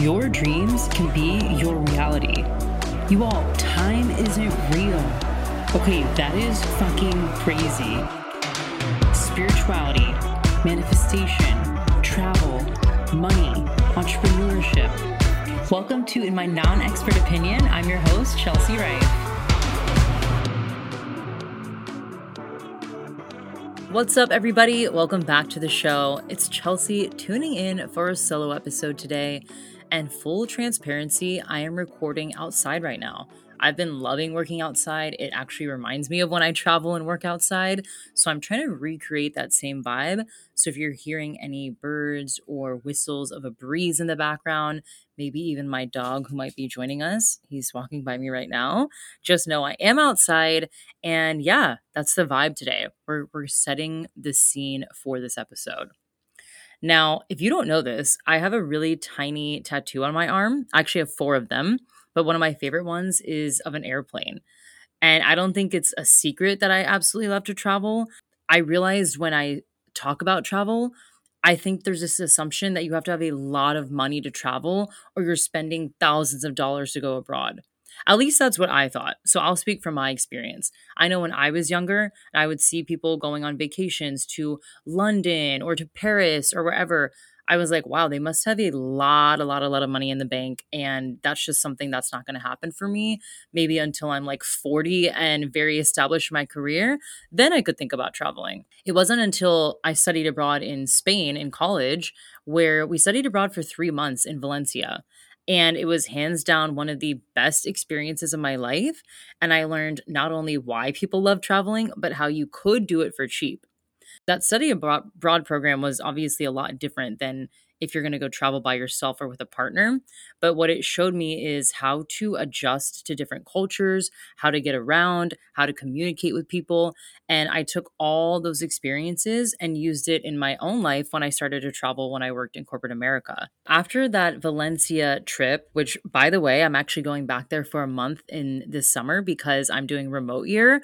Your dreams can be your reality. You all, time isn't real. Okay, that is fucking crazy. Spirituality, manifestation, travel, money, entrepreneurship. Welcome to In My Non Expert Opinion. I'm your host, Chelsea Wright. What's up, everybody? Welcome back to the show. It's Chelsea tuning in for a solo episode today. And full transparency, I am recording outside right now. I've been loving working outside. It actually reminds me of when I travel and work outside. So I'm trying to recreate that same vibe. So if you're hearing any birds or whistles of a breeze in the background, maybe even my dog who might be joining us, he's walking by me right now, just know I am outside. And yeah, that's the vibe today. We're, we're setting the scene for this episode. Now, if you don't know this, I have a really tiny tattoo on my arm. I actually have four of them, but one of my favorite ones is of an airplane. And I don't think it's a secret that I absolutely love to travel. I realized when I talk about travel, I think there's this assumption that you have to have a lot of money to travel or you're spending thousands of dollars to go abroad. At least that's what I thought. So I'll speak from my experience. I know when I was younger, I would see people going on vacations to London or to Paris or wherever. I was like, wow, they must have a lot, a lot, a lot of money in the bank. And that's just something that's not going to happen for me. Maybe until I'm like 40 and very established in my career, then I could think about traveling. It wasn't until I studied abroad in Spain in college where we studied abroad for three months in Valencia. And it was hands down one of the best experiences of my life. And I learned not only why people love traveling, but how you could do it for cheap. That study abroad program was obviously a lot different than if you're going to go travel by yourself or with a partner. But what it showed me is how to adjust to different cultures, how to get around, how to communicate with people. And I took all those experiences and used it in my own life when I started to travel when I worked in corporate America. After that Valencia trip, which by the way, I'm actually going back there for a month in this summer because I'm doing remote year.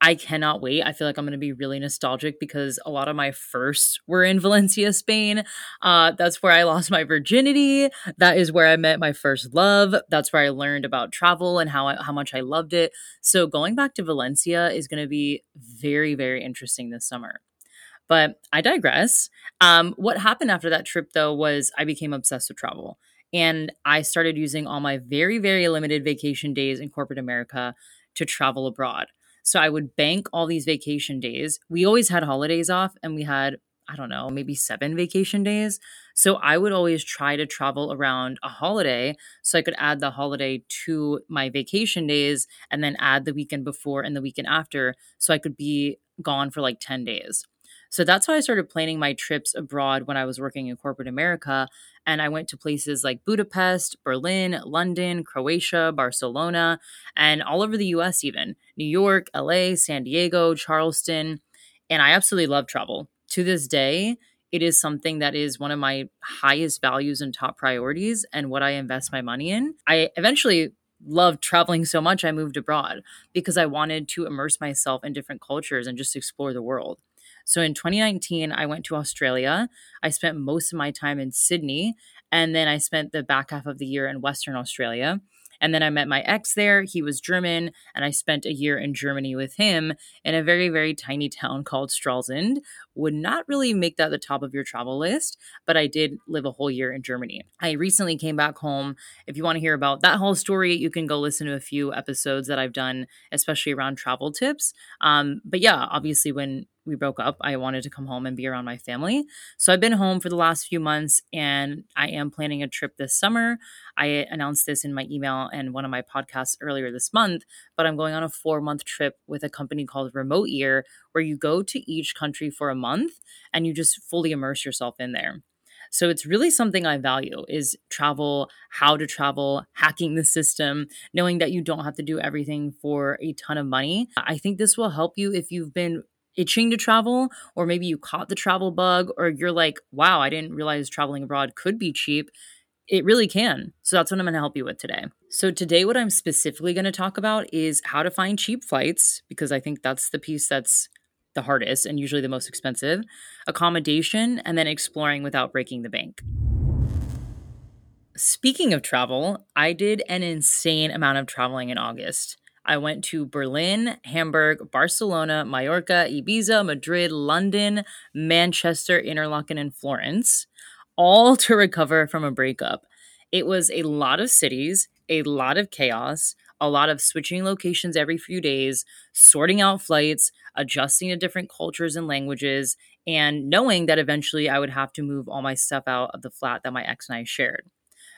I cannot wait. I feel like I'm going to be really nostalgic because a lot of my firsts were in Valencia, Spain. Uh, that's where I lost my virginity. That is where I met my first love. That's where I learned about travel and how I, how much I loved it. So going back to Valencia is going to be very very interesting this summer. But I digress. Um, what happened after that trip though was I became obsessed with travel. And I started using all my very, very limited vacation days in corporate America to travel abroad. So I would bank all these vacation days. We always had holidays off and we had, I don't know, maybe seven vacation days. So I would always try to travel around a holiday so I could add the holiday to my vacation days and then add the weekend before and the weekend after so I could be gone for like 10 days. So that's how I started planning my trips abroad when I was working in corporate America. And I went to places like Budapest, Berlin, London, Croatia, Barcelona, and all over the US, even New York, LA, San Diego, Charleston. And I absolutely love travel. To this day, it is something that is one of my highest values and top priorities and what I invest my money in. I eventually loved traveling so much I moved abroad because I wanted to immerse myself in different cultures and just explore the world. So in 2019, I went to Australia. I spent most of my time in Sydney, and then I spent the back half of the year in Western Australia. And then I met my ex there. He was German, and I spent a year in Germany with him in a very, very tiny town called Stralsund. Would not really make that the top of your travel list, but I did live a whole year in Germany. I recently came back home. If you want to hear about that whole story, you can go listen to a few episodes that I've done, especially around travel tips. Um, but yeah, obviously, when we broke up, I wanted to come home and be around my family. So I've been home for the last few months and I am planning a trip this summer. I announced this in my email and one of my podcasts earlier this month, but I'm going on a four month trip with a company called Remote Year, where you go to each country for a month and you just fully immerse yourself in there. So it's really something I value is travel, how to travel, hacking the system, knowing that you don't have to do everything for a ton of money. I think this will help you if you've been itching to travel, or maybe you caught the travel bug, or you're like, wow, I didn't realize traveling abroad could be cheap. It really can. So that's what I'm going to help you with today. So, today, what I'm specifically going to talk about is how to find cheap flights, because I think that's the piece that's the hardest and usually the most expensive, accommodation, and then exploring without breaking the bank. Speaking of travel, I did an insane amount of traveling in August. I went to Berlin, Hamburg, Barcelona, Mallorca, Ibiza, Madrid, London, Manchester, Interlaken, and Florence, all to recover from a breakup. It was a lot of cities, a lot of chaos, a lot of switching locations every few days, sorting out flights, adjusting to different cultures and languages, and knowing that eventually I would have to move all my stuff out of the flat that my ex and I shared.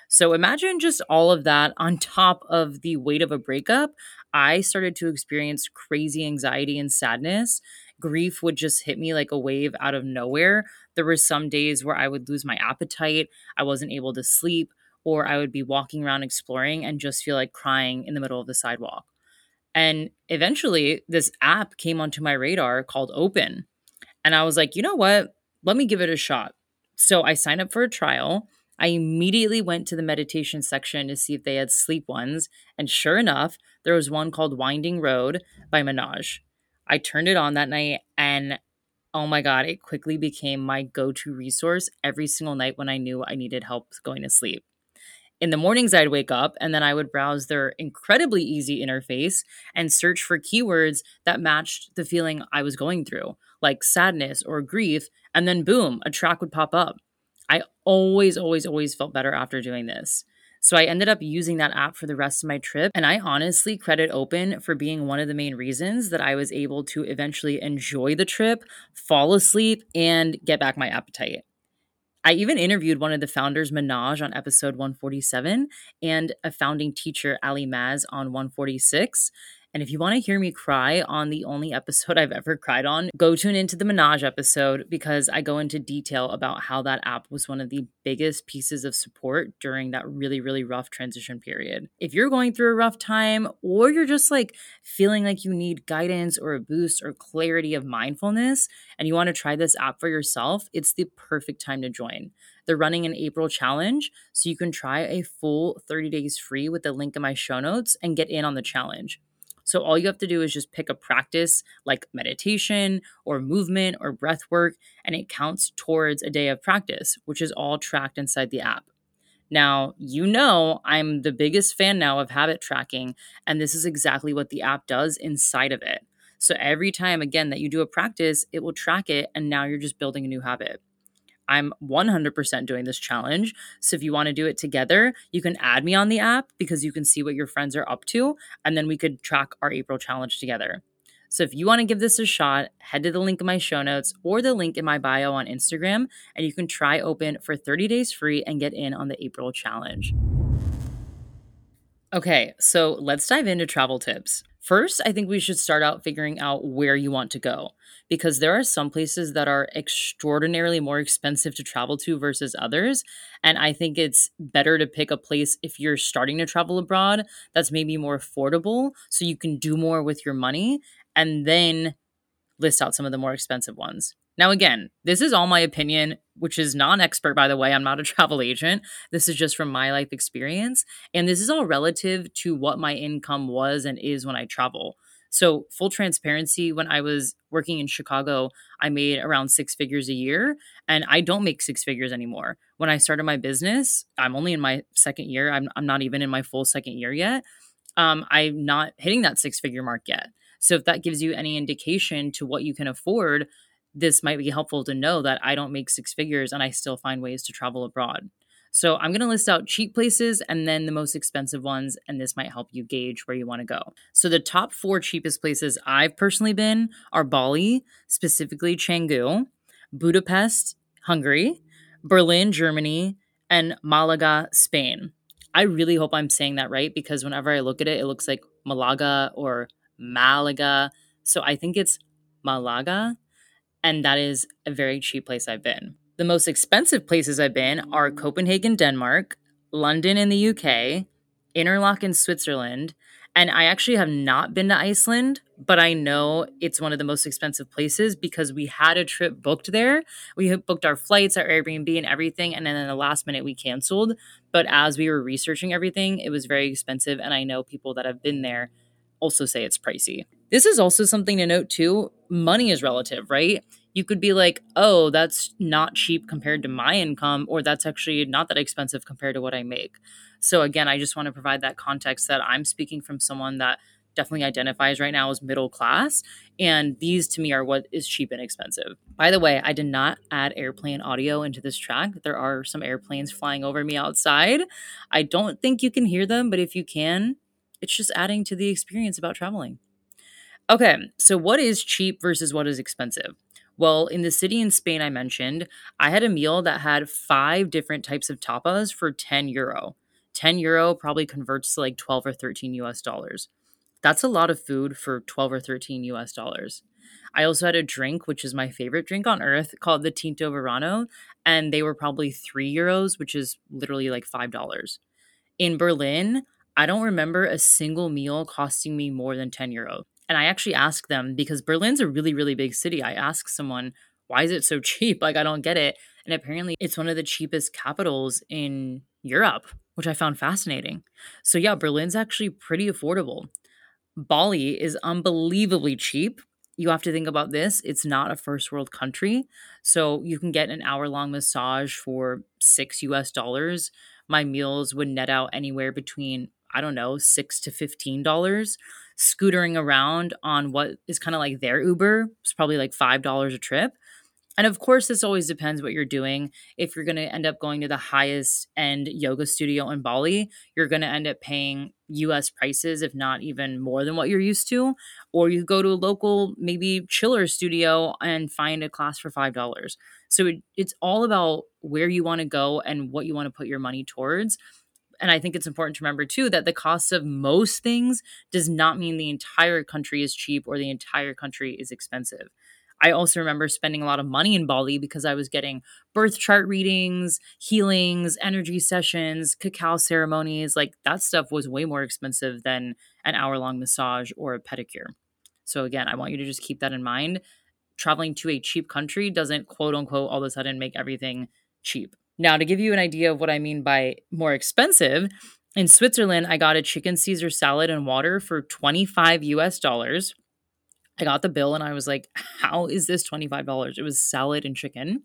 So imagine just all of that on top of the weight of a breakup. I started to experience crazy anxiety and sadness. Grief would just hit me like a wave out of nowhere. There were some days where I would lose my appetite, I wasn't able to sleep, or I would be walking around exploring and just feel like crying in the middle of the sidewalk. And eventually, this app came onto my radar called Open. And I was like, you know what? Let me give it a shot. So I signed up for a trial I immediately went to the meditation section to see if they had sleep ones, and sure enough, there was one called Winding Road by Manoj. I turned it on that night, and oh my God, it quickly became my go to resource every single night when I knew I needed help going to sleep. In the mornings, I'd wake up and then I would browse their incredibly easy interface and search for keywords that matched the feeling I was going through, like sadness or grief, and then boom, a track would pop up. I always, always, always felt better after doing this. So I ended up using that app for the rest of my trip. And I honestly credit Open for being one of the main reasons that I was able to eventually enjoy the trip, fall asleep, and get back my appetite. I even interviewed one of the founders, Manoj, on episode 147, and a founding teacher, Ali Maz, on 146. And if you want to hear me cry on the only episode I've ever cried on, go tune into the Manoj episode because I go into detail about how that app was one of the biggest pieces of support during that really, really rough transition period. If you're going through a rough time or you're just like feeling like you need guidance or a boost or clarity of mindfulness and you want to try this app for yourself, it's the perfect time to join. They're running an April challenge, so you can try a full 30 days free with the link in my show notes and get in on the challenge. So all you have to do is just pick a practice like meditation or movement or breath work, and it counts towards a day of practice, which is all tracked inside the app. Now, you know, I'm the biggest fan now of habit tracking, and this is exactly what the app does inside of it. So every time, again, that you do a practice, it will track it, and now you're just building a new habit. I'm 100% doing this challenge. So if you want to do it together, you can add me on the app because you can see what your friends are up to, and then we could track our April challenge together. So if you want to give this a shot, head to the link in my show notes or the link in my bio on Instagram, and you can try open for 30 days free and get in on the April challenge. Okay, so let's dive into travel tips. First, I think we should start out figuring out where you want to go because there are some places that are extraordinarily more expensive to travel to versus others. And I think it's better to pick a place if you're starting to travel abroad that's maybe more affordable so you can do more with your money and then list out some of the more expensive ones. Now, again, this is all my opinion, which is non expert, by the way. I'm not a travel agent. This is just from my life experience. And this is all relative to what my income was and is when I travel. So, full transparency, when I was working in Chicago, I made around six figures a year, and I don't make six figures anymore. When I started my business, I'm only in my second year, I'm, I'm not even in my full second year yet. Um, I'm not hitting that six figure mark yet. So, if that gives you any indication to what you can afford, this might be helpful to know that I don't make six figures and I still find ways to travel abroad. So I'm going to list out cheap places and then the most expensive ones, and this might help you gauge where you want to go. So the top four cheapest places I've personally been are Bali, specifically Canggu, Budapest, Hungary, Berlin, Germany, and Malaga, Spain. I really hope I'm saying that right because whenever I look at it, it looks like Malaga or Malaga. So I think it's Malaga and that is a very cheap place I've been. The most expensive places I've been are Copenhagen, Denmark, London in the UK, Interlaken, Switzerland, and I actually have not been to Iceland, but I know it's one of the most expensive places because we had a trip booked there. We booked our flights, our Airbnb, and everything. And then in the last minute, we canceled. But as we were researching everything, it was very expensive. And I know people that have been there also say it's pricey. This is also something to note too. Money is relative, right? you could be like, oh, that's not cheap compared to my income, or that's actually not that expensive compared to what I make. So, again, I just want to provide that context that I'm speaking from someone that definitely identifies right now as middle class. And these to me are what is cheap and expensive. By the way, I did not add airplane audio into this track. There are some airplanes flying over me outside. I don't think you can hear them, but if you can, it's just adding to the experience about traveling. Okay, so what is cheap versus what is expensive? Well, in the city in Spain I mentioned, I had a meal that had five different types of tapas for 10 euro. 10 euro probably converts to like 12 or 13 US dollars. That's a lot of food for 12 or 13 US dollars. I also had a drink, which is my favorite drink on earth, called the Tinto Verano, and they were probably three euros, which is literally like $5. In Berlin, I don't remember a single meal costing me more than 10 euros. And I actually asked them because Berlin's a really, really big city. I asked someone, why is it so cheap? Like, I don't get it. And apparently, it's one of the cheapest capitals in Europe, which I found fascinating. So, yeah, Berlin's actually pretty affordable. Bali is unbelievably cheap. You have to think about this. It's not a first world country. So, you can get an hour long massage for six US dollars. My meals would net out anywhere between, I don't know, six to $15 scootering around on what is kind of like their Uber. It's probably like $5 a trip. And of course, this always depends what you're doing. If you're going to end up going to the highest end yoga studio in Bali, you're going to end up paying US prices, if not even more than what you're used to. Or you go to a local, maybe chiller studio and find a class for $5. So it, it's all about where you want to go and what you want to put your money towards and I think it's important to remember too that the cost of most things does not mean the entire country is cheap or the entire country is expensive. I also remember spending a lot of money in Bali because I was getting birth chart readings, healings, energy sessions, cacao ceremonies. Like that stuff was way more expensive than an hour long massage or a pedicure. So, again, I want you to just keep that in mind. Traveling to a cheap country doesn't quote unquote all of a sudden make everything cheap. Now, to give you an idea of what I mean by more expensive, in Switzerland, I got a chicken Caesar salad and water for 25 US dollars. I got the bill and I was like, how is this $25? It was salad and chicken.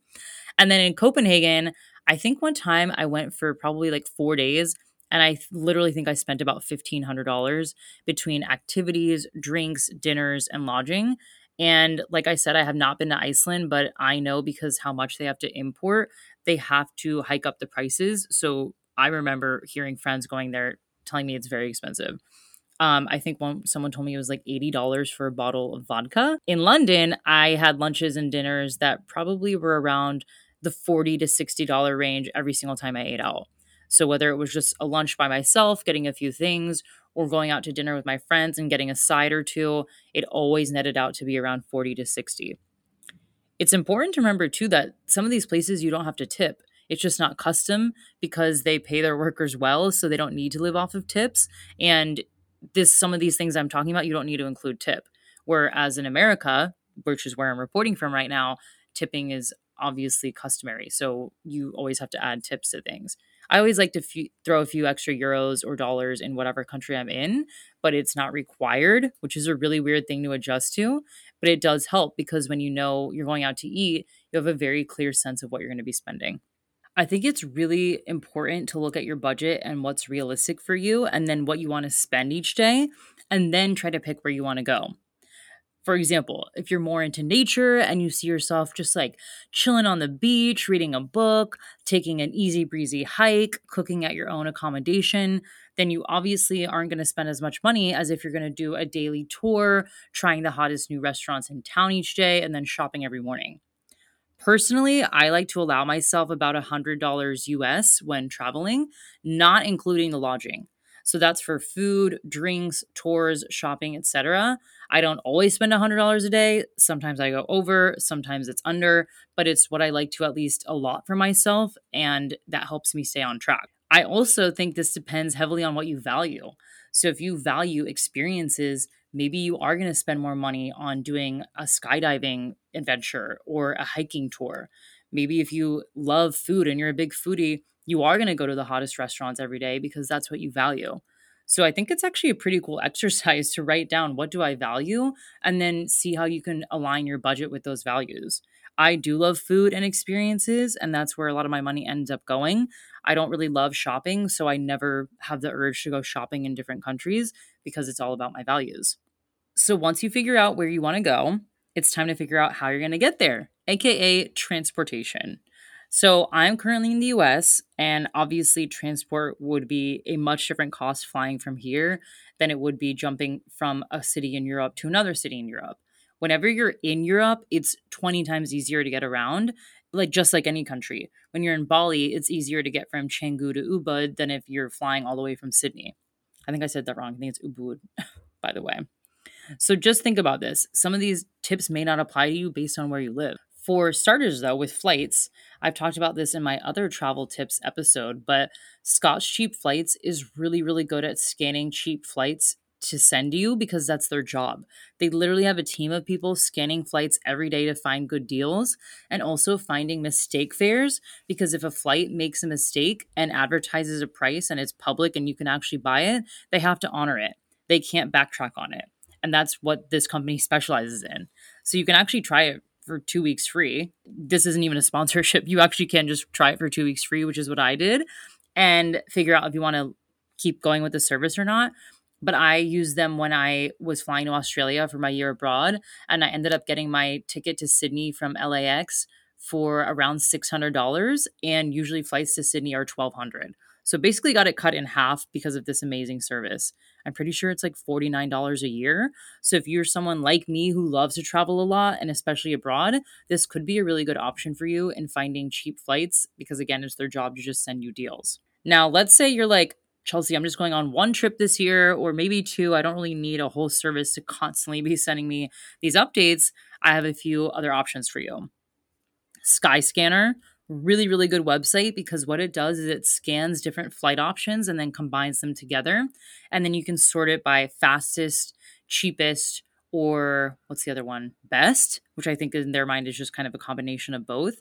And then in Copenhagen, I think one time I went for probably like four days and I literally think I spent about $1,500 between activities, drinks, dinners, and lodging. And like I said, I have not been to Iceland, but I know because how much they have to import, they have to hike up the prices. So I remember hearing friends going there telling me it's very expensive. Um, I think one someone told me it was like eighty dollars for a bottle of vodka. In London, I had lunches and dinners that probably were around the forty to sixty dollar range every single time I ate out. So whether it was just a lunch by myself, getting a few things, or going out to dinner with my friends and getting a side or two, it always netted out to be around 40 to 60. It's important to remember too that some of these places you don't have to tip. It's just not custom because they pay their workers well, so they don't need to live off of tips. And this some of these things I'm talking about, you don't need to include tip. Whereas in America, which is where I'm reporting from right now, tipping is obviously customary. So you always have to add tips to things. I always like to f- throw a few extra euros or dollars in whatever country I'm in, but it's not required, which is a really weird thing to adjust to. But it does help because when you know you're going out to eat, you have a very clear sense of what you're going to be spending. I think it's really important to look at your budget and what's realistic for you, and then what you want to spend each day, and then try to pick where you want to go. For example, if you're more into nature and you see yourself just like chilling on the beach, reading a book, taking an easy breezy hike, cooking at your own accommodation, then you obviously aren't going to spend as much money as if you're going to do a daily tour, trying the hottest new restaurants in town each day, and then shopping every morning. Personally, I like to allow myself about $100 US when traveling, not including the lodging. So that's for food, drinks, tours, shopping, etc. I don't always spend $100 a day. Sometimes I go over, sometimes it's under, but it's what I like to at least a lot for myself and that helps me stay on track. I also think this depends heavily on what you value. So if you value experiences, maybe you are going to spend more money on doing a skydiving adventure or a hiking tour. Maybe if you love food and you're a big foodie, you are going to go to the hottest restaurants every day because that's what you value. So I think it's actually a pretty cool exercise to write down what do I value and then see how you can align your budget with those values. I do love food and experiences, and that's where a lot of my money ends up going. I don't really love shopping, so I never have the urge to go shopping in different countries because it's all about my values. So once you figure out where you want to go, it's time to figure out how you're going to get there, aka transportation. So I'm currently in the US, and obviously, transport would be a much different cost flying from here than it would be jumping from a city in Europe to another city in Europe. Whenever you're in Europe, it's 20 times easier to get around, like just like any country. When you're in Bali, it's easier to get from Canggu to Ubud than if you're flying all the way from Sydney. I think I said that wrong. I think it's Ubud, by the way. So just think about this. Some of these tips may not apply to you based on where you live. For starters, though, with flights, I've talked about this in my other travel tips episode, but Scott's Cheap Flights is really, really good at scanning cheap flights to send you because that's their job. They literally have a team of people scanning flights every day to find good deals and also finding mistake fares because if a flight makes a mistake and advertises a price and it's public and you can actually buy it, they have to honor it. They can't backtrack on it. And that's what this company specializes in. So you can actually try it for two weeks free. This isn't even a sponsorship. You actually can just try it for two weeks free, which is what I did, and figure out if you want to keep going with the service or not. But I used them when I was flying to Australia for my year abroad, and I ended up getting my ticket to Sydney from LAX for around $600 and usually flights to Sydney are 1200 so basically got it cut in half because of this amazing service. I'm pretty sure it's like $49 a year. So if you're someone like me who loves to travel a lot and especially abroad, this could be a really good option for you in finding cheap flights because again, it's their job to just send you deals. Now, let's say you're like, Chelsea, I'm just going on one trip this year or maybe two. I don't really need a whole service to constantly be sending me these updates. I have a few other options for you. Skyscanner really really good website because what it does is it scans different flight options and then combines them together. And then you can sort it by fastest cheapest or what's the other one? Best which i think in their mind is just kind of a combination of both.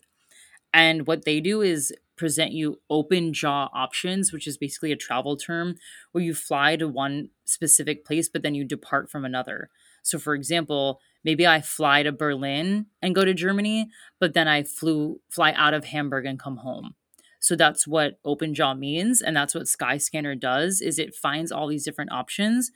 And what they do is present you open jaw options which is basically a travel term where you fly to one specific place but then you depart from another so for example maybe I fly to Berlin and go to Germany, but then I flew fly out of Hamburg and come home. So that's what OpenJaw means and that's what Skyscanner does is it finds all these different options.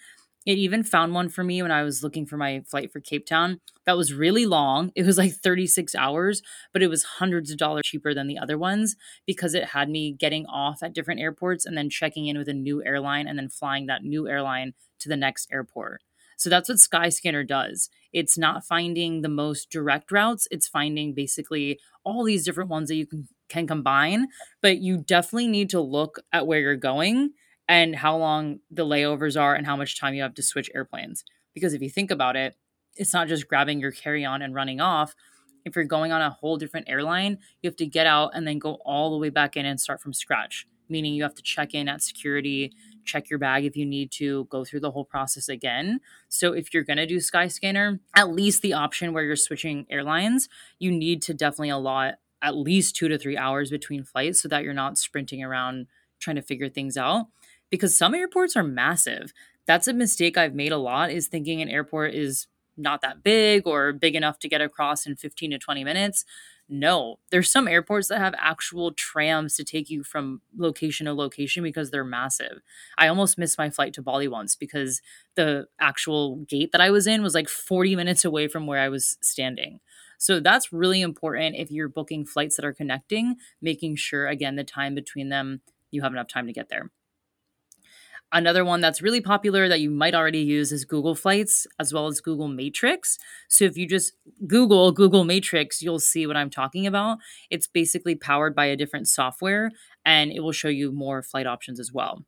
It even found one for me when I was looking for my flight for Cape Town. That was really long. It was like 36 hours, but it was hundreds of dollars cheaper than the other ones because it had me getting off at different airports and then checking in with a new airline and then flying that new airline to the next airport. So that's what Skyscanner does. It's not finding the most direct routes, it's finding basically all these different ones that you can, can combine, but you definitely need to look at where you're going and how long the layovers are and how much time you have to switch airplanes. Because if you think about it, it's not just grabbing your carry on and running off. If you're going on a whole different airline, you have to get out and then go all the way back in and start from scratch, meaning you have to check in at security, check your bag if you need to, go through the whole process again. So if you're going to do Skyscanner, at least the option where you're switching airlines, you need to definitely allot at least 2 to 3 hours between flights so that you're not sprinting around trying to figure things out because some airports are massive. That's a mistake I've made a lot is thinking an airport is not that big or big enough to get across in 15 to 20 minutes no, there's some airports that have actual trams to take you from location to location because they're massive. I almost missed my flight to Bali once because the actual gate that I was in was like 40 minutes away from where I was standing. So that's really important if you're booking flights that are connecting, making sure, again, the time between them, you have enough time to get there. Another one that's really popular that you might already use is Google Flights as well as Google Matrix. So if you just Google Google Matrix, you'll see what I'm talking about. It's basically powered by a different software and it will show you more flight options as well.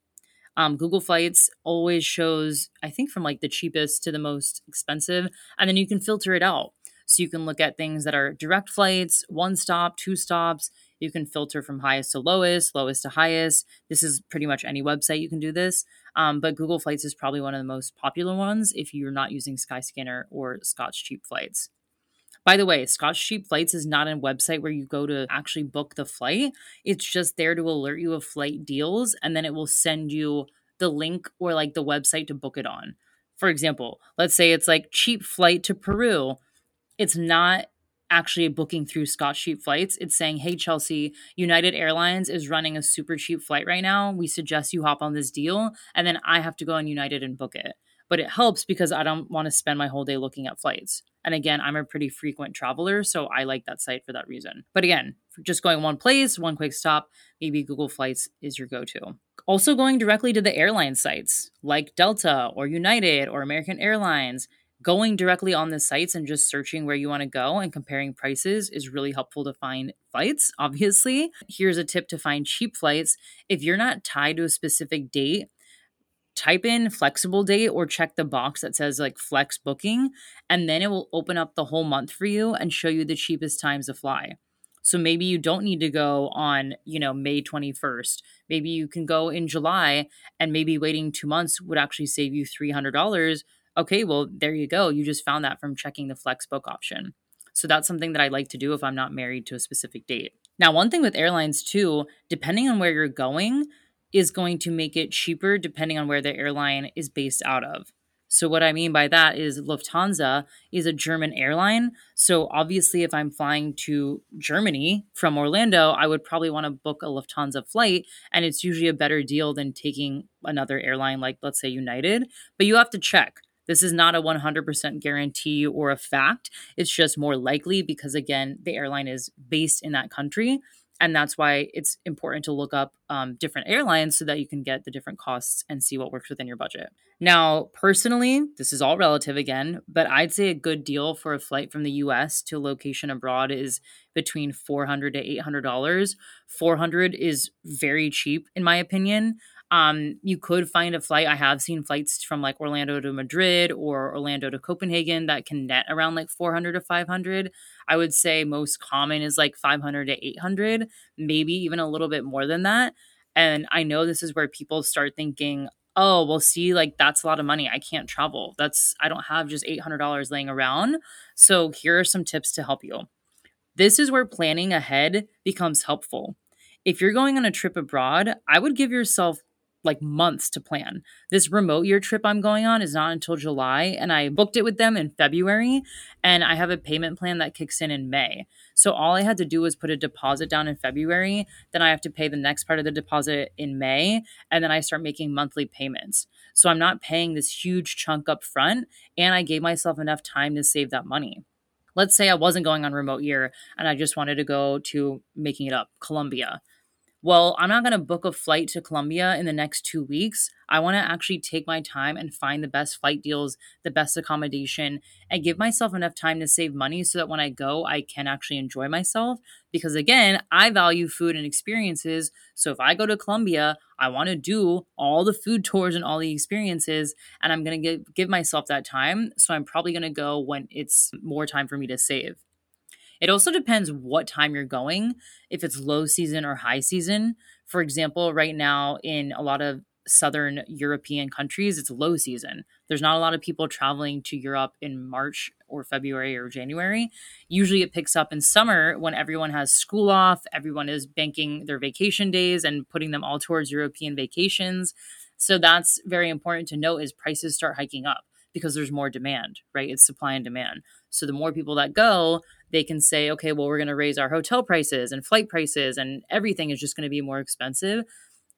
Um, Google Flights always shows, I think, from like the cheapest to the most expensive, and then you can filter it out. So you can look at things that are direct flights, one stop, two stops. You can filter from highest to lowest, lowest to highest. This is pretty much any website you can do this. Um, but Google Flights is probably one of the most popular ones if you're not using Skyscanner or Scott's Cheap Flights. By the way, Scott's Cheap Flights is not a website where you go to actually book the flight. It's just there to alert you of flight deals, and then it will send you the link or like the website to book it on. For example, let's say it's like cheap flight to Peru. It's not actually booking through Scott Cheap Flights. It's saying, Hey, Chelsea, United Airlines is running a super cheap flight right now. We suggest you hop on this deal. And then I have to go on United and book it. But it helps because I don't want to spend my whole day looking at flights. And again, I'm a pretty frequent traveler, so I like that site for that reason. But again, just going one place, one quick stop, maybe Google Flights is your go to. Also, going directly to the airline sites like Delta or United or American Airlines going directly on the sites and just searching where you want to go and comparing prices is really helpful to find flights, obviously. Here's a tip to find cheap flights. If you're not tied to a specific date, type in flexible date or check the box that says like flex booking, and then it will open up the whole month for you and show you the cheapest times to fly. So maybe you don't need to go on, you know, May 21st. Maybe you can go in July and maybe waiting 2 months would actually save you $300 okay, well, there you go. You just found that from checking the FlexBook option. So that's something that I like to do if I'm not married to a specific date. Now, one thing with airlines too, depending on where you're going, is going to make it cheaper depending on where the airline is based out of. So, what I mean by that is Lufthansa is a German airline. So, obviously, if I'm flying to Germany from Orlando, I would probably want to book a Lufthansa flight. And it's usually a better deal than taking another airline like, let's say, United. But you have to check. This is not a 100% guarantee or a fact. It's just more likely because, again, the airline is based in that country. And that's why it's important to look up um, different airlines so that you can get the different costs and see what works within your budget. Now, personally, this is all relative again, but I'd say a good deal for a flight from the US to a location abroad is between 400 to $800. 400 is very cheap, in my opinion. Um, you could find a flight. I have seen flights from like Orlando to Madrid or Orlando to Copenhagen that can net around like 400 to 500. I would say most common is like 500 to 800, maybe even a little bit more than that. And I know this is where people start thinking, oh, well, see, like that's a lot of money. I can't travel. That's, I don't have just $800 laying around. So here are some tips to help you. This is where planning ahead becomes helpful. If you're going on a trip abroad, I would give yourself like months to plan. This remote year trip I'm going on is not until July, and I booked it with them in February, and I have a payment plan that kicks in in May. So all I had to do was put a deposit down in February, then I have to pay the next part of the deposit in May, and then I start making monthly payments. So I'm not paying this huge chunk up front, and I gave myself enough time to save that money let's say I wasn't going on remote year and I just wanted to go to making it up, Colombia well, I'm not going to book a flight to Colombia in the next two weeks. I want to actually take my time and find the best flight deals, the best accommodation, and give myself enough time to save money so that when I go, I can actually enjoy myself. Because again, I value food and experiences. So if I go to Colombia, I want to do all the food tours and all the experiences, and I'm going to give, give myself that time. So I'm probably going to go when it's more time for me to save. It also depends what time you're going, if it's low season or high season. For example, right now in a lot of southern European countries, it's low season. There's not a lot of people traveling to Europe in March or February or January. Usually it picks up in summer when everyone has school off, everyone is banking their vacation days and putting them all towards European vacations. So that's very important to note is prices start hiking up because there's more demand, right? It's supply and demand. So the more people that go, they can say, okay, well, we're going to raise our hotel prices and flight prices, and everything is just going to be more expensive.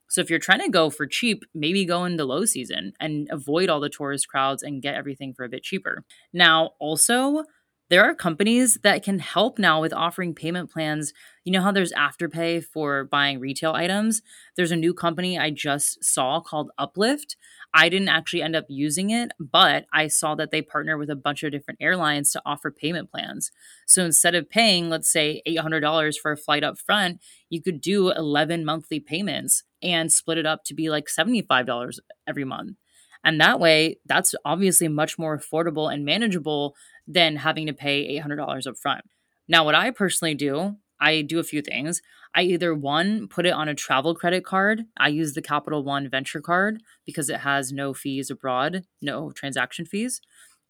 So if you're trying to go for cheap, maybe go in the low season and avoid all the tourist crowds and get everything for a bit cheaper. Now, also, there are companies that can help now with offering payment plans. You know how there's Afterpay for buying retail items? There's a new company I just saw called Uplift. I didn't actually end up using it, but I saw that they partner with a bunch of different airlines to offer payment plans. So instead of paying, let's say, $800 for a flight up front, you could do 11 monthly payments and split it up to be like $75 every month. And that way, that's obviously much more affordable and manageable than having to pay $800 up front. Now, what I personally do, I do a few things. I either one, put it on a travel credit card. I use the Capital One Venture card because it has no fees abroad, no transaction fees.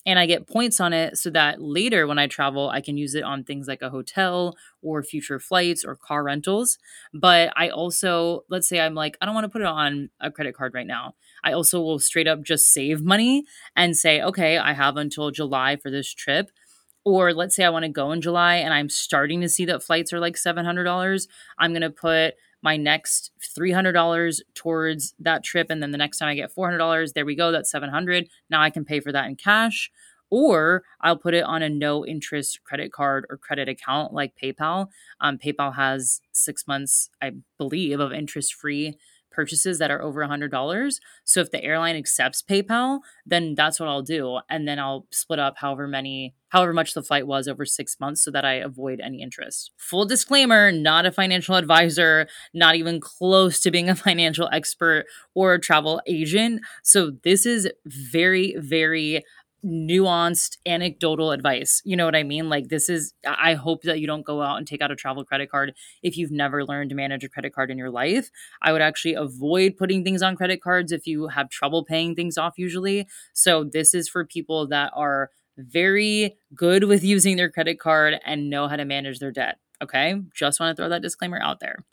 And I get points on it so that later when I travel, I can use it on things like a hotel or future flights or car rentals. But I also, let's say I'm like, I don't want to put it on a credit card right now. I also will straight up just save money and say, okay, I have until July for this trip or let's say I want to go in July and I'm starting to see that flights are like $700, I'm going to put my next $300 towards that trip and then the next time I get $400, there we go, that's 700. Now I can pay for that in cash or I'll put it on a no interest credit card or credit account like PayPal. Um, PayPal has six months, I believe, of interest free purchases that are over $100. So if the airline accepts PayPal, then that's what I'll do. And then I'll split up however many, however much the flight was over six months so that I avoid any interest. Full disclaimer not a financial advisor, not even close to being a financial expert or a travel agent. So this is very, very nuanced anecdotal advice. You know what I mean? Like this is I hope that you don't go out and take out a travel credit card if you've never learned to manage a credit card in your life. I would actually avoid putting things on credit cards if you have trouble paying things off usually. So this is for people that are very good with using their credit card and know how to manage their debt. Okay? Just want to throw that disclaimer out there.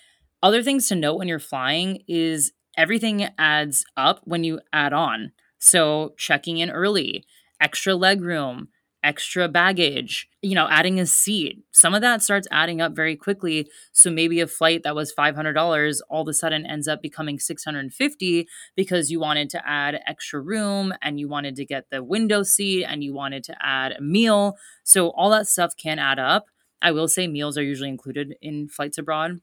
Other things to note when you're flying is everything adds up when you add on. So checking in early, extra leg room, extra baggage, you know, adding a seat. Some of that starts adding up very quickly. So maybe a flight that was $500 all of a sudden ends up becoming 650 because you wanted to add extra room and you wanted to get the window seat and you wanted to add a meal. So all that stuff can add up. I will say meals are usually included in flights abroad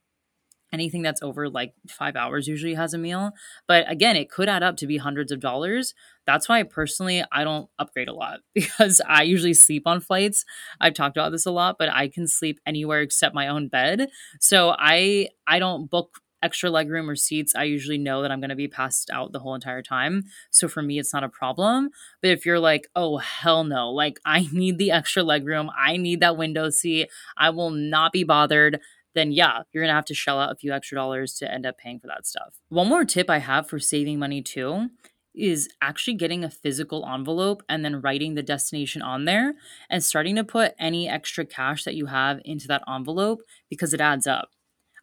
anything that's over like five hours usually has a meal. But again it could add up to be hundreds of dollars. That's why personally i don't upgrade a lot because i usually sleep on flights. I've talked about this a lot but i can sleep anywhere except my own bed. So i i don't book extra legroom or seats, I usually know that I'm going to be passed out the whole entire time. So for me, it's not a problem. But if you're like, oh, hell no, like I need the extra legroom, I need that window seat, I will not be bothered then yeah, you're gonna have to shell out a few extra dollars to end up paying for that stuff. One more tip I have for saving money too is actually getting a physical envelope and then writing the destination on there and starting to put any extra cash that you have into that envelope because it adds up.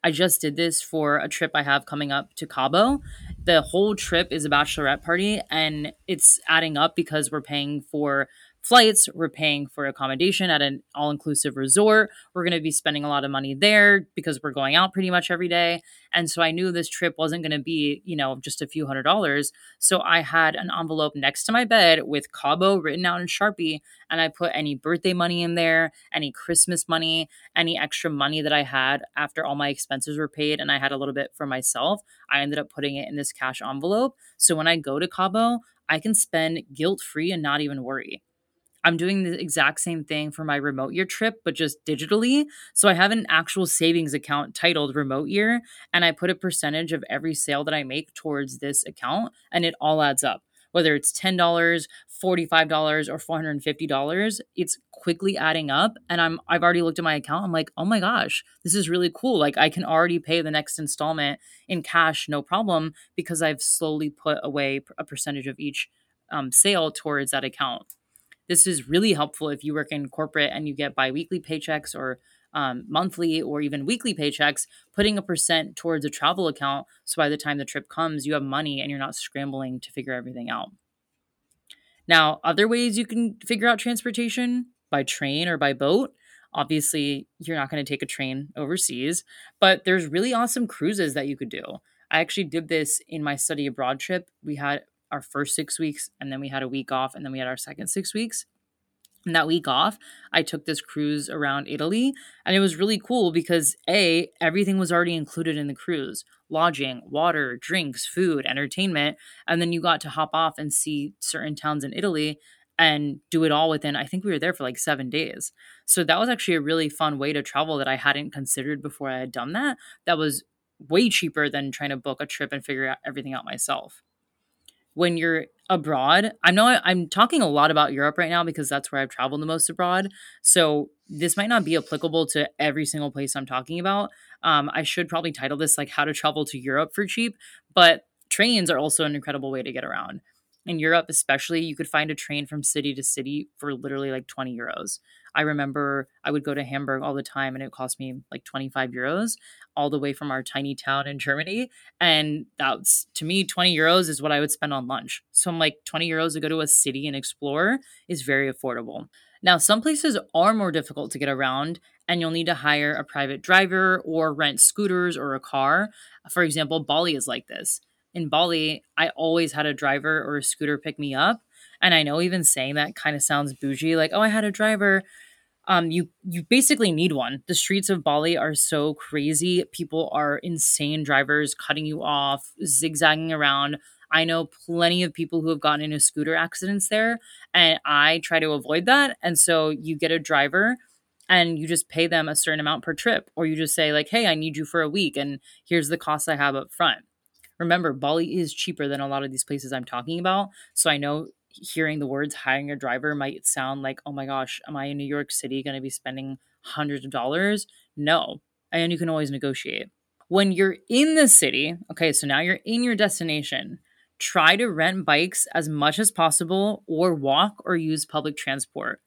I just did this for a trip I have coming up to Cabo. The whole trip is a bachelorette party and it's adding up because we're paying for flights, we're paying for accommodation at an all inclusive resort. We're going to be spending a lot of money there because we're going out pretty much every day. And so I knew this trip wasn't going to be, you know, just a few hundred dollars. So I had an envelope next to my bed with Cabo written out in Sharpie. And I put any birthday money in there, any Christmas money, any extra money that I had after all my expenses were paid. And I had a little bit for myself. I ended up putting it in this cash envelope. So when I go to Cabo, I can spend guilt free and not even worry. I'm doing the exact same thing for my remote year trip, but just digitally. So I have an actual savings account titled remote year, and I put a percentage of every sale that I make towards this account, and it all adds up. Whether it's $10, $45, or $450, it's quickly adding up. And I'm I've already looked at my account. I'm like, oh my gosh, this is really cool. Like I can already pay the next installment in cash, no problem, because I've slowly put away a percentage of each um, sale towards that account. This is really helpful if you work in corporate and you get biweekly paychecks or um, monthly or even weekly paychecks, putting a percent towards a travel account. So by the time the trip comes, you have money and you're not scrambling to figure everything out. Now, other ways you can figure out transportation by train or by boat. Obviously, you're not going to take a train overseas, but there's really awesome cruises that you could do. I actually did this in my study abroad trip. We had our first six weeks, and then we had a week off, and then we had our second six weeks. And that week off, I took this cruise around Italy, and it was really cool because A, everything was already included in the cruise lodging, water, drinks, food, entertainment. And then you got to hop off and see certain towns in Italy and do it all within, I think we were there for like seven days. So that was actually a really fun way to travel that I hadn't considered before I had done that. That was way cheaper than trying to book a trip and figure out everything out myself when you're abroad. I know I'm talking a lot about Europe right now because that's where I've traveled the most abroad. So this might not be applicable to every single place I'm talking about. Um, I should probably title this like how to travel to Europe for cheap, but trains are also an incredible way to get around in Europe, especially, you could find a train from city to city for literally like 20 euros. I remember I would go to Hamburg all the time and it cost me like 25 euros all the way from our tiny town in Germany. And that's to me, 20 euros is what I would spend on lunch. So I'm like, 20 euros to go to a city and explore is very affordable. Now, some places are more difficult to get around, and you'll need to hire a private driver or rent scooters or a car. For example, Bali is like this. In Bali, I always had a driver or a scooter pick me up. And I know even saying that kind of sounds bougie, like, oh, I had a driver. Um, you you basically need one. The streets of Bali are so crazy. People are insane drivers, cutting you off, zigzagging around. I know plenty of people who have gotten into scooter accidents there, and I try to avoid that. And so you get a driver and you just pay them a certain amount per trip, or you just say, like, hey, I need you for a week, and here's the cost I have up front. Remember, Bali is cheaper than a lot of these places I'm talking about. So I know hearing the words hiring a driver might sound like, oh my gosh, am I in New York City going to be spending hundreds of dollars? No. And you can always negotiate. When you're in the city, okay, so now you're in your destination, try to rent bikes as much as possible or walk or use public transport.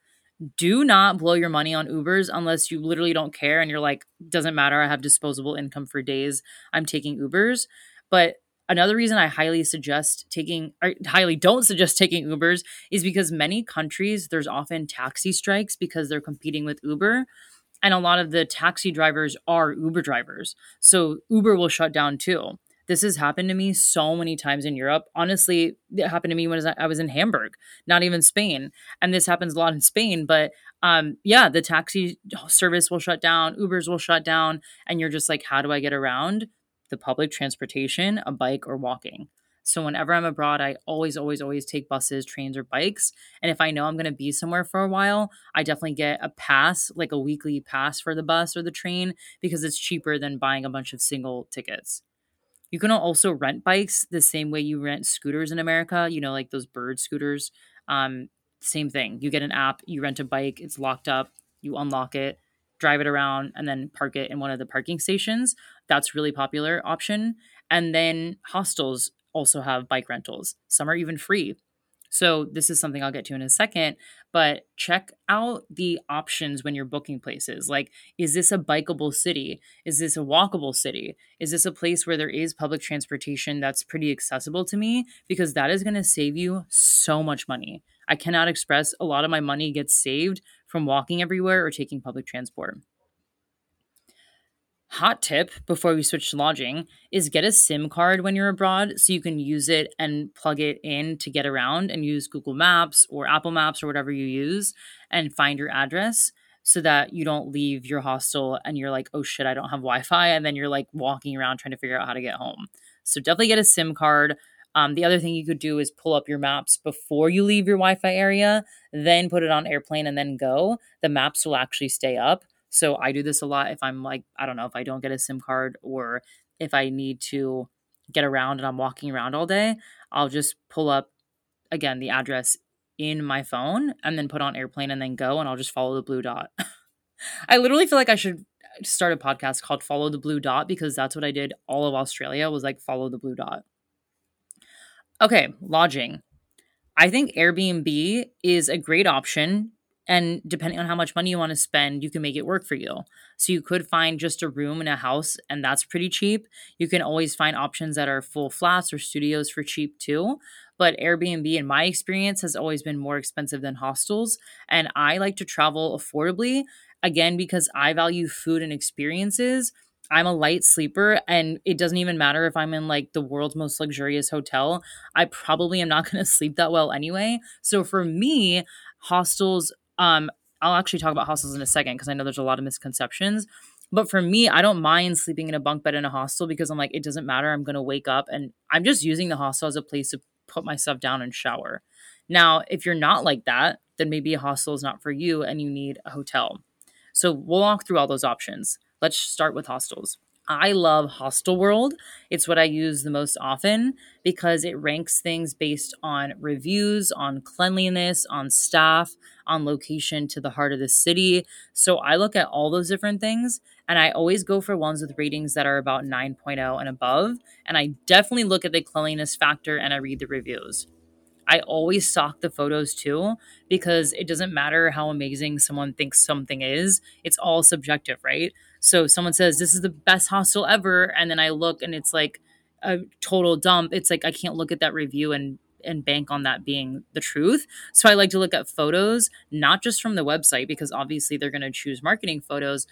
Do not blow your money on Ubers unless you literally don't care and you're like, doesn't matter. I have disposable income for days. I'm taking Ubers. But another reason I highly suggest taking, or highly don't suggest taking Ubers is because many countries, there's often taxi strikes because they're competing with Uber and a lot of the taxi drivers are Uber drivers. So Uber will shut down too. This has happened to me so many times in Europe. Honestly, it happened to me when I was in Hamburg, not even Spain. And this happens a lot in Spain, but um, yeah, the taxi service will shut down, Ubers will shut down, and you're just like, how do I get around the public transportation, a bike, or walking? So whenever I'm abroad, I always, always, always take buses, trains, or bikes. And if I know I'm going to be somewhere for a while, I definitely get a pass, like a weekly pass for the bus or the train, because it's cheaper than buying a bunch of single tickets. You can also rent bikes the same way you rent scooters in America, you know, like those bird scooters. Um, same thing. You get an app, you rent a bike, it's locked up, you unlock it, drive it around, and then park it in one of the parking stations. That's really popular option. And then hostels also have bike rentals. Some are even free. So, this is something I'll get to in a second, but check out the options when you're booking places. Like, is this a bikeable city? Is this a walkable city? Is this a place where there is public transportation that's pretty accessible to me? Because that is going to save you so much money. I cannot express a lot of my money gets saved from walking everywhere or taking public transport hot tip before we switch to lodging is get a SIM card when you're abroad so you can use it and plug it in to get around and use Google Maps or Apple Maps or whatever you use and find your address so that you don't leave your hostel and you're like, oh shit, I don't have Wi Fi. And then you're like walking around trying to figure out how to get home. So definitely get a SIM card. Um, the other thing you could do is pull up your maps before you leave your Wi Fi area, then put it on airplane and then go. The maps will actually stay up. So I do this a lot if I'm like, I don't know, if I don't get a SIM card or if I need to get around and I'm walking around all day, I'll just pull up again the address in my phone and then put on airplane and then go and I'll just follow the blue dot. I literally feel like I should start a podcast called Follow the Blue Dot because that's what I did all of Australia was like follow the blue dot. Okay, lodging. I think Airbnb is a great option and depending on how much money you want to spend, you can make it work for you. So you could find just a room in a house, and that's pretty cheap. You can always find options that are full flats or studios for cheap too. But Airbnb, in my experience, has always been more expensive than hostels. And I like to travel affordably, again, because I value food and experiences. I'm a light sleeper and it doesn't even matter if I'm in like the world's most luxurious hotel. I probably am not going to sleep that well anyway. So for me, hostels um, I'll actually talk about hostels in a second because I know there's a lot of misconceptions. But for me, I don't mind sleeping in a bunk bed in a hostel because I'm like, it doesn't matter. I'm going to wake up and I'm just using the hostel as a place to put myself down and shower. Now, if you're not like that, then maybe a hostel is not for you and you need a hotel. So we'll walk through all those options. Let's start with hostels. I love Hostelworld. It's what I use the most often because it ranks things based on reviews, on cleanliness, on staff, on location to the heart of the city. So I look at all those different things and I always go for ones with ratings that are about 9.0 and above. And I definitely look at the cleanliness factor and I read the reviews. I always stock the photos too because it doesn't matter how amazing someone thinks something is, it's all subjective, right? So someone says this is the best hostel ever and then I look and it's like a total dump. It's like I can't look at that review and and bank on that being the truth. So I like to look at photos, not just from the website, because obviously they're going to choose marketing photos,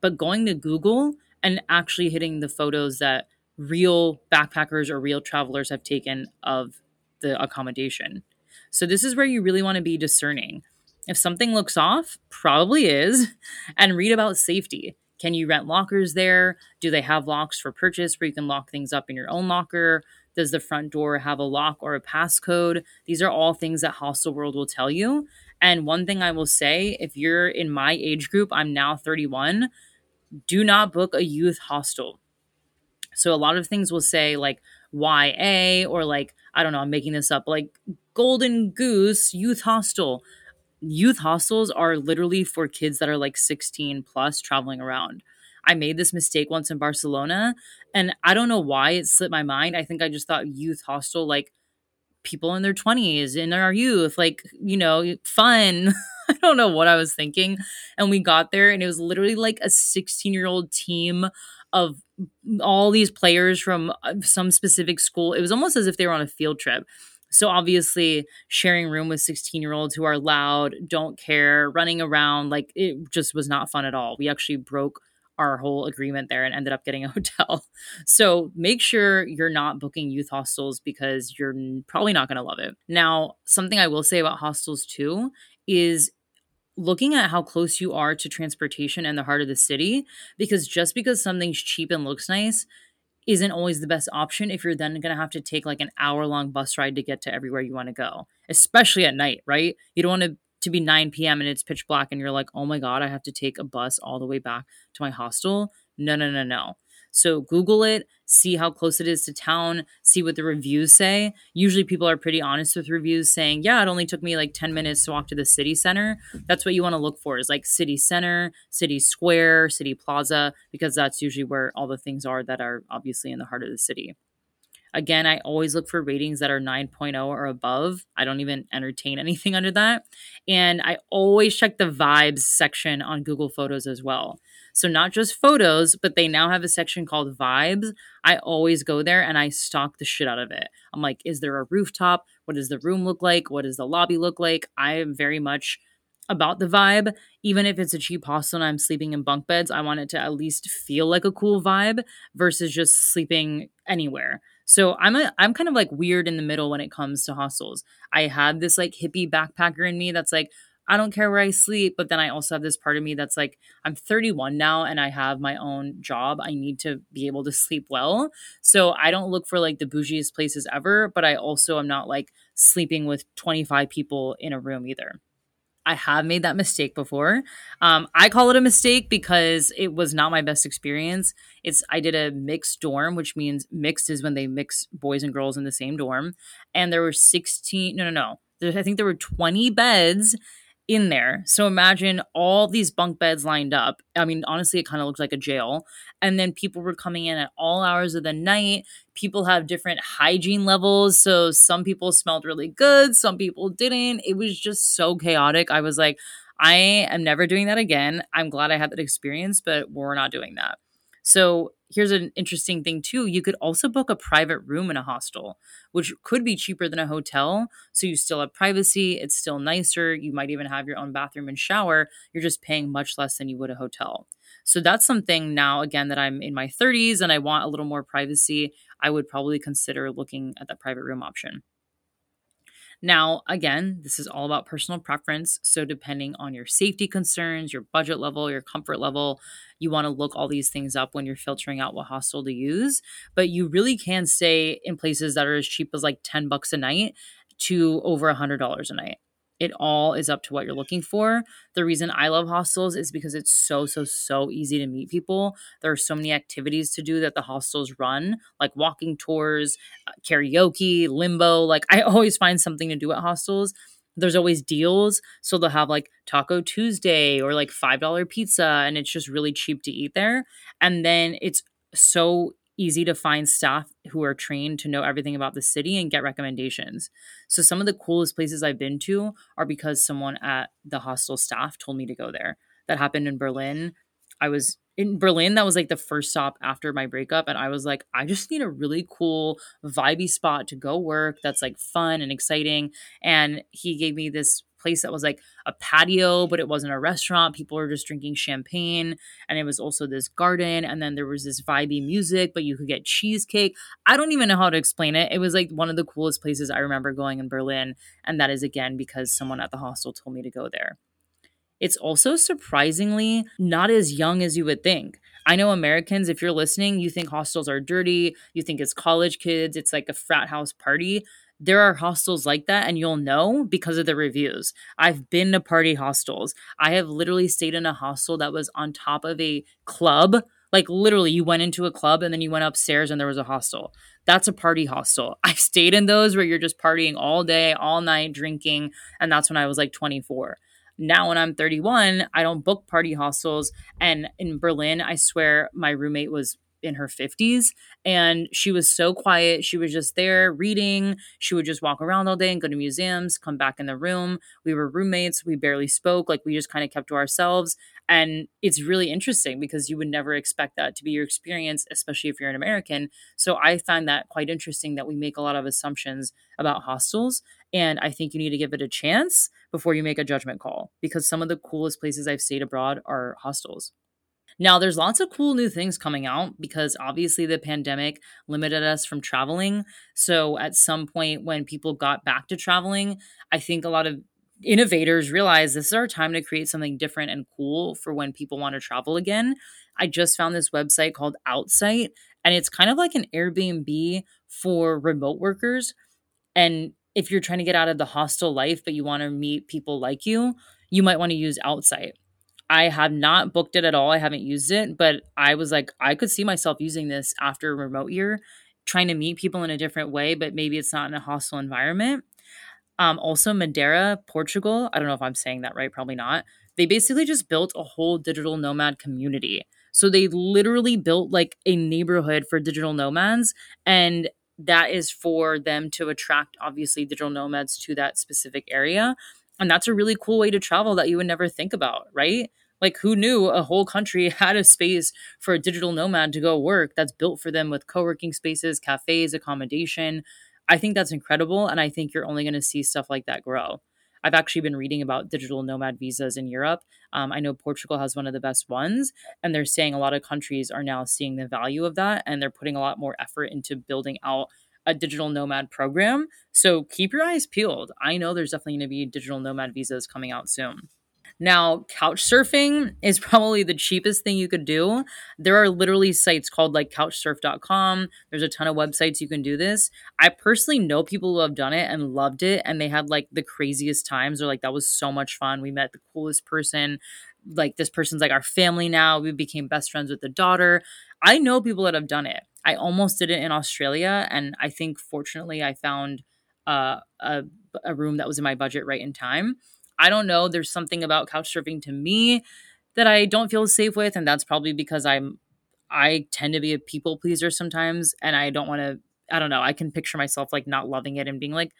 but going to Google and actually hitting the photos that real backpackers or real travelers have taken of the accommodation. So this is where you really want to be discerning. If something looks off, probably is, and read about safety. Can you rent lockers there? Do they have locks for purchase where you can lock things up in your own locker? Does the front door have a lock or a passcode? These are all things that Hostel World will tell you. And one thing I will say if you're in my age group, I'm now 31, do not book a youth hostel. So a lot of things will say like YA or like, I don't know, I'm making this up, like Golden Goose Youth Hostel youth hostels are literally for kids that are like 16 plus traveling around. I made this mistake once in Barcelona and I don't know why it slipped my mind. I think I just thought youth hostel like people in their 20s in our youth, like, you know, fun. I don't know what I was thinking. And we got there and it was literally like a 16 year old team of all these players from uh, some specific school. It was almost as if they were on a field trip. So obviously, sharing room with 16 year olds who are loud, don't care, running around, like it just was not fun at all. We actually broke our whole agreement there and ended up getting a hotel. So make sure you're not booking youth hostels because you're probably not going to love it. Now, something I will say about hostels too is looking at how close you are to transportation and the heart of the city because just because something's cheap and looks nice isn't always the best option if you're then going to have to take like an hour long bus ride to get to everywhere you want to go, especially at night, right? You don't want to to be 9 p.m. and it's pitch black and you're like, "Oh my god, I have to take a bus all the way back to my hostel." No, no, no, no. So Google it, see how close it is to town, see what the reviews say. Usually people are pretty honest with reviews saying, yeah, it only took me like 10 minutes to walk to the city center. That's what you want to look for is like city center, city square, city plaza, because that's usually where all the things are that are obviously in the heart of the city. Again, I always look for ratings that are 9.0 or above. I don't even entertain anything under that. And I always check the vibes section on Google Photos as well. So, not just photos, but they now have a section called vibes. I always go there and I stalk the shit out of it. I'm like, is there a rooftop? What does the room look like? What does the lobby look like? I am very much about the vibe. Even if it's a cheap hostel and I'm sleeping in bunk beds, I want it to at least feel like a cool vibe versus just sleeping anywhere. So I'm a I'm kind of like weird in the middle when it comes to hostels. I have this like hippie backpacker in me that's like I don't care where I sleep, but then I also have this part of me that's like I'm 31 now and I have my own job. I need to be able to sleep well. So I don't look for like the bougiest places ever, but I also am not like sleeping with 25 people in a room either. I have made that mistake before. Um, I call it a mistake because it was not my best experience. It's I did a mixed dorm, which means mixed is when they mix boys and girls in the same dorm, and there were sixteen. No, no, no. I think there were twenty beds, in there. So imagine all these bunk beds lined up. I mean, honestly, it kind of looks like a jail. And then people were coming in at all hours of the night. People have different hygiene levels. So some people smelled really good, some people didn't. It was just so chaotic. I was like, I am never doing that again. I'm glad I had that experience, but we're not doing that. So here's an interesting thing too. You could also book a private room in a hostel which could be cheaper than a hotel. So you still have privacy. It's still nicer. You might even have your own bathroom and shower. You're just paying much less than you would a hotel. So that's something now again that i'm in my 30s and i want a little more privacy. I would probably consider looking at that private room option now, again, this is all about personal preference. So, depending on your safety concerns, your budget level, your comfort level, you want to look all these things up when you're filtering out what hostel to use. But you really can stay in places that are as cheap as like 10 bucks a night to over a $100 a night it all is up to what you're looking for. The reason I love hostels is because it's so, so, so easy to meet people. There are so many activities to do that the hostels run, like walking tours, uh, karaoke, limbo. Like, I always find something to do at hostels. There's always deals. So they'll have like Taco Tuesday or like $5 pizza, and it's just really cheap to eat there. And then it's so easy to find staff who are trained to know everything about the city and get recommendations. So some of the coolest places I've been to are because someone at the hostel staff told me to go there. That happened in Berlin. I was in Berlin, that was like the first stop after my breakup. And I was like, I just need a really cool, vibey spot to go work that's like fun and exciting. And he gave me this place that was like a patio, but it wasn't a restaurant. People were just drinking champagne. And it was also this garden. And then there was this vibey music, but you could get cheesecake. I don't even know how to explain it. It was like one of the coolest places I remember going in Berlin. And that is again because someone at the hostel told me to go there. It's also surprisingly not as young as you would think. I know Americans, if you're listening, you think hostels are dirty, you think it's college kids, it's like a frat house party. There are hostels like that, and you'll know because of the reviews. I've been to party hostels. I have literally stayed in a hostel that was on top of a club. Like, literally, you went into a club and then you went upstairs and there was a hostel. That's a party hostel. I've stayed in those where you're just partying all day, all night, drinking. And that's when I was like 24 now, when I'm 31, I don't book party hostels. And in Berlin, I swear my roommate was in her 50s and she was so quiet. She was just there reading. She would just walk around all day and go to museums come back in the room. We were roommates. We barely spoke. Like we just kind of kept to ourselves. And it's really interesting because you would never expect that to be your experience especially if you're an american. So i find that quite interesting that we make a lot of assumptions about hostels and i think you need to give it a chance before you make a judgment call because some of the coolest places i've stayed abroad are hostels now, there's lots of cool new things coming out because obviously the pandemic limited us from traveling. So, at some point when people got back to traveling, I think a lot of innovators realized this is our time to create something different and cool for when people want to travel again. I just found this website called Outsite, and it's kind of like an Airbnb for remote workers. And if you're trying to get out of the hostel life, but you want to meet people like you, you might want to use Outsite. I have not booked it at all. I haven't used it, but I was like, I could see myself using this after a remote year, trying to meet people in a different way, but maybe it's not in a hostile environment. Um, also, Madeira, Portugal. I don't know if I'm saying that right, probably not. They basically just built a whole digital nomad community. So they literally built like a neighborhood for digital nomads, and that is for them to attract, obviously, digital nomads to that specific area. And that's a really cool way to travel that you would never think about, right? Like, who knew a whole country had a space for a digital nomad to go work that's built for them with co working spaces, cafes, accommodation? I think that's incredible. And I think you're only going to see stuff like that grow. I've actually been reading about digital nomad visas in Europe. Um, I know Portugal has one of the best ones, and they're saying a lot of countries are now seeing the value of that and they're putting a lot more effort into building out a digital nomad program. So keep your eyes peeled. I know there's definitely going to be digital nomad visas coming out soon. Now, couch surfing is probably the cheapest thing you could do. There are literally sites called like couchsurf.com. There's a ton of websites you can do this. I personally know people who have done it and loved it and they had like the craziest times or like that was so much fun. We met the coolest person. Like this person's like our family now. We became best friends with the daughter. I know people that have done it. I almost did it in Australia, and I think fortunately I found uh, a a room that was in my budget right in time. I don't know. There's something about couch surfing to me that I don't feel safe with, and that's probably because I'm I tend to be a people pleaser sometimes, and I don't want to. I don't know. I can picture myself like not loving it and being like,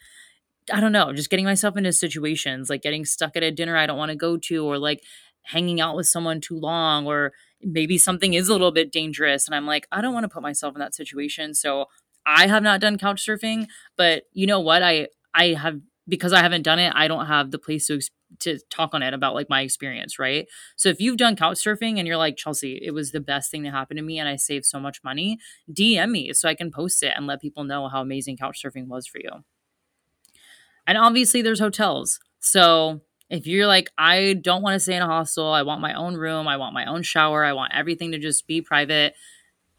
I don't know, just getting myself into situations like getting stuck at a dinner I don't want to go to, or like hanging out with someone too long, or maybe something is a little bit dangerous and I'm like, I don't want to put myself in that situation. So I have not done couch surfing, but you know what? I I have because I haven't done it, I don't have the place to to talk on it about like my experience, right? So if you've done couch surfing and you're like Chelsea, it was the best thing that happened to me and I saved so much money, DM me so I can post it and let people know how amazing couch surfing was for you. And obviously there's hotels. So if you're like, I don't want to stay in a hostel, I want my own room, I want my own shower, I want everything to just be private,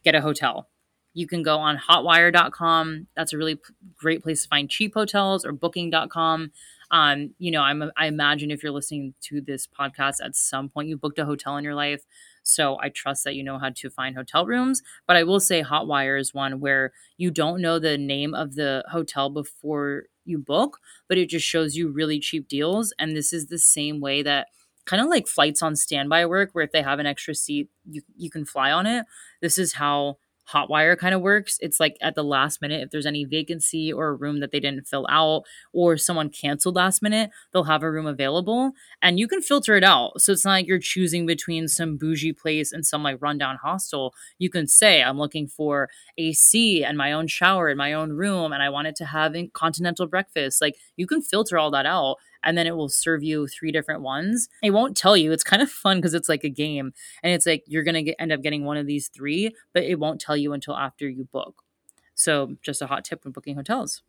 get a hotel. You can go on hotwire.com. That's a really p- great place to find cheap hotels or booking.com. Um, you know, I'm, I imagine if you're listening to this podcast at some point, you booked a hotel in your life. So I trust that you know how to find hotel rooms. But I will say Hotwire is one where you don't know the name of the hotel before you book, but it just shows you really cheap deals. And this is the same way that kind of like flights on standby work, where if they have an extra seat, you, you can fly on it. This is how Hotwire kind of works. It's like at the last minute, if there's any vacancy or a room that they didn't fill out or someone canceled last minute, they'll have a room available and you can filter it out. So it's not like you're choosing between some bougie place and some like rundown hostel. You can say, I'm looking for AC and my own shower in my own room and I want it to have continental breakfast. Like you can filter all that out and then it will serve you three different ones. It won't tell you. It's kind of fun because it's like a game and it's like you're going to end up getting one of these three, but it won't tell you until after you book. So, just a hot tip when booking hotels.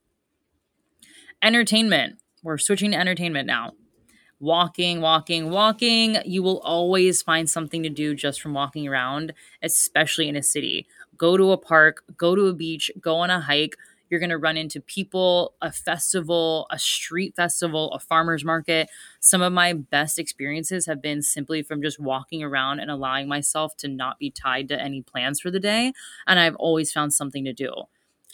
Entertainment. We're switching to entertainment now walking, walking, walking. You will always find something to do just from walking around, especially in a city. Go to a park, go to a beach, go on a hike. You're going to run into people, a festival, a street festival, a farmer's market. Some of my best experiences have been simply from just walking around and allowing myself to not be tied to any plans for the day. And I've always found something to do.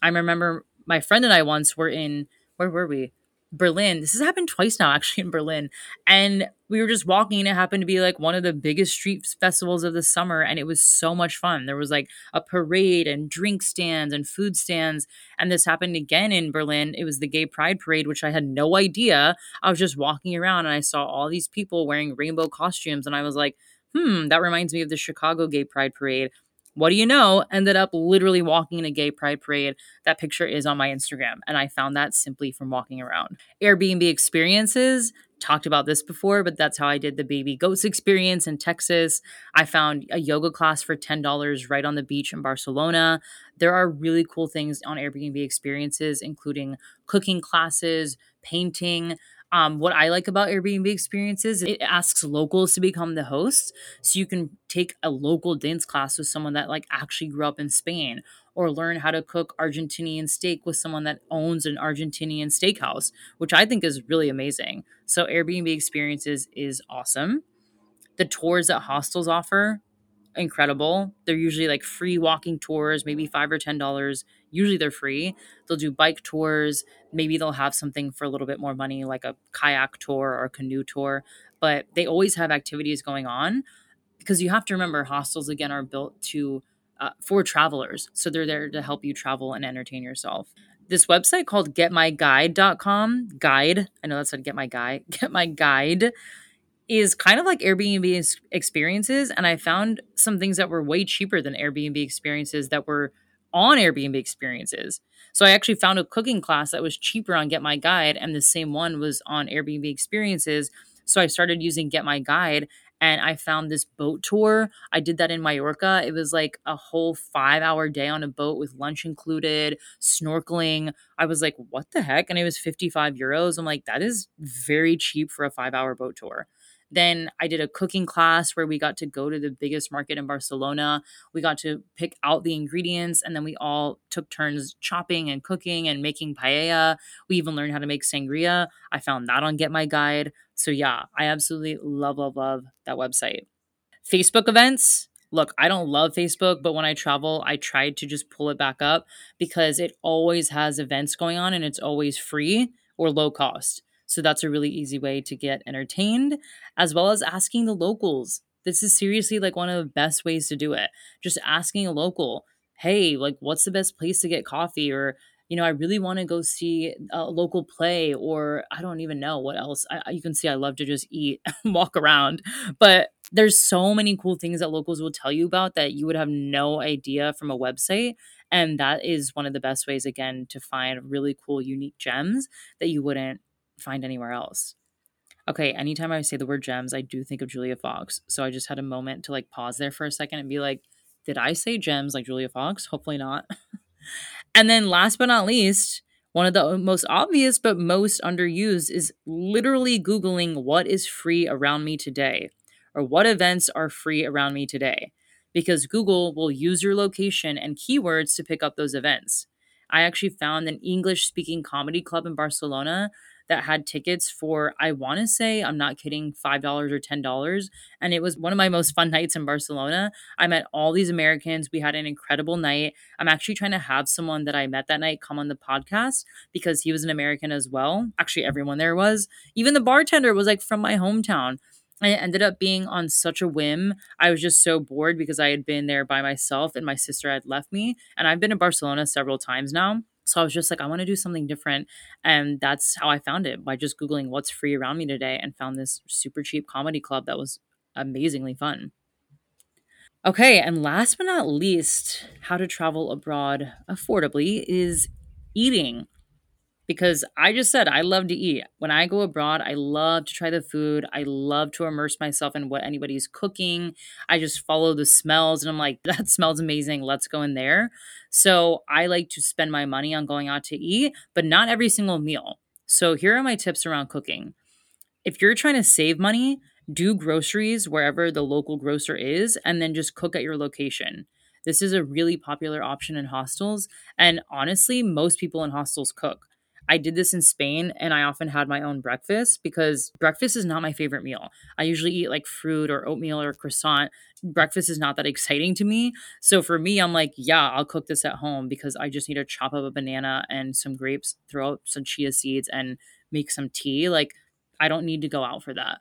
I remember my friend and I once were in, where were we? Berlin. This has happened twice now, actually, in Berlin. And we were just walking, and it happened to be like one of the biggest street festivals of the summer. And it was so much fun. There was like a parade and drink stands and food stands. And this happened again in Berlin. It was the Gay Pride Parade, which I had no idea. I was just walking around and I saw all these people wearing rainbow costumes. And I was like, hmm, that reminds me of the Chicago Gay Pride Parade what do you know? Ended up literally walking in a gay pride parade. That picture is on my Instagram, and I found that simply from walking around. Airbnb experiences, talked about this before, but that's how I did the baby goats experience in Texas. I found a yoga class for $10 right on the beach in Barcelona. There are really cool things on Airbnb experiences, including cooking classes, painting. Um, what I like about Airbnb experiences, it asks locals to become the hosts. So you can take a local dance class with someone that like actually grew up in Spain or learn how to cook Argentinian steak with someone that owns an Argentinian steakhouse, which I think is really amazing. So Airbnb experiences is awesome. The tours that hostels offer, incredible. They're usually like free walking tours, maybe five or ten dollars. Usually they're free. They'll do bike tours. Maybe they'll have something for a little bit more money, like a kayak tour or a canoe tour. But they always have activities going on because you have to remember hostels again are built to uh, for travelers, so they're there to help you travel and entertain yourself. This website called getmyguide.com, guide, I know that's how to get my guide, get my guide is kind of like Airbnb experiences. And I found some things that were way cheaper than Airbnb experiences that were on Airbnb experiences. So I actually found a cooking class that was cheaper on Get My Guide, and the same one was on Airbnb experiences. So I started using Get My Guide and I found this boat tour. I did that in Mallorca. It was like a whole five hour day on a boat with lunch included, snorkeling. I was like, what the heck? And it was 55 euros. I'm like, that is very cheap for a five hour boat tour. Then I did a cooking class where we got to go to the biggest market in Barcelona. We got to pick out the ingredients and then we all took turns chopping and cooking and making paella. We even learned how to make sangria. I found that on Get My Guide. So yeah, I absolutely love, love, love that website. Facebook events. Look, I don't love Facebook, but when I travel, I try to just pull it back up because it always has events going on and it's always free or low cost. So that's a really easy way to get entertained, as well as asking the locals. This is seriously like one of the best ways to do it. Just asking a local, hey, like, what's the best place to get coffee? Or, you know, I really want to go see a local play, or I don't even know what else. I, you can see I love to just eat walk around. But there's so many cool things that locals will tell you about that you would have no idea from a website. And that is one of the best ways, again, to find really cool, unique gems that you wouldn't find anywhere else. Okay, anytime I say the word gems, I do think of Julia Fox. So I just had a moment to like pause there for a second and be like, did I say gems like Julia Fox? Hopefully not. and then last but not least, one of the uh, most obvious but most underused is literally Googling what is free around me today or what events are free around me today. Because Google will use your location and keywords to pick up those events. I actually found an English speaking comedy club in Barcelona that had tickets for, I want to say, I'm not kidding, $5 or $10. And it was one of my most fun nights in Barcelona. I met all these Americans. We had an incredible night. I'm actually trying to have someone that I met that night come on the podcast because he was an American as well. Actually, everyone there was. Even the bartender was like from my hometown. And it ended up being on such a whim. I was just so bored because I had been there by myself and my sister had left me. And I've been to Barcelona several times now. So I was just like, I want to do something different. And that's how I found it by just Googling what's free around me today and found this super cheap comedy club that was amazingly fun. Okay, and last but not least, how to travel abroad affordably is eating because I just said I love to eat. When I go abroad, I love to try the food. I love to immerse myself in what anybody's cooking. I just follow the smells and I'm like, that smells amazing. Let's go in there. So I like to spend my money on going out to eat, but not every single meal. So here are my tips around cooking. If you're trying to save money, do groceries wherever the local grocer is and then just cook at your location. This is a really popular option in hostels. And honestly, most people in hostels cook. I did this in Spain and I often had my own breakfast because breakfast is not my favorite meal. I usually eat like fruit or oatmeal or croissant. Breakfast is not that exciting to me. So for me, I'm like, yeah, I'll cook this at home because I just need to chop up a banana and some grapes, throw out some chia seeds and make some tea. Like, I don't need to go out for that.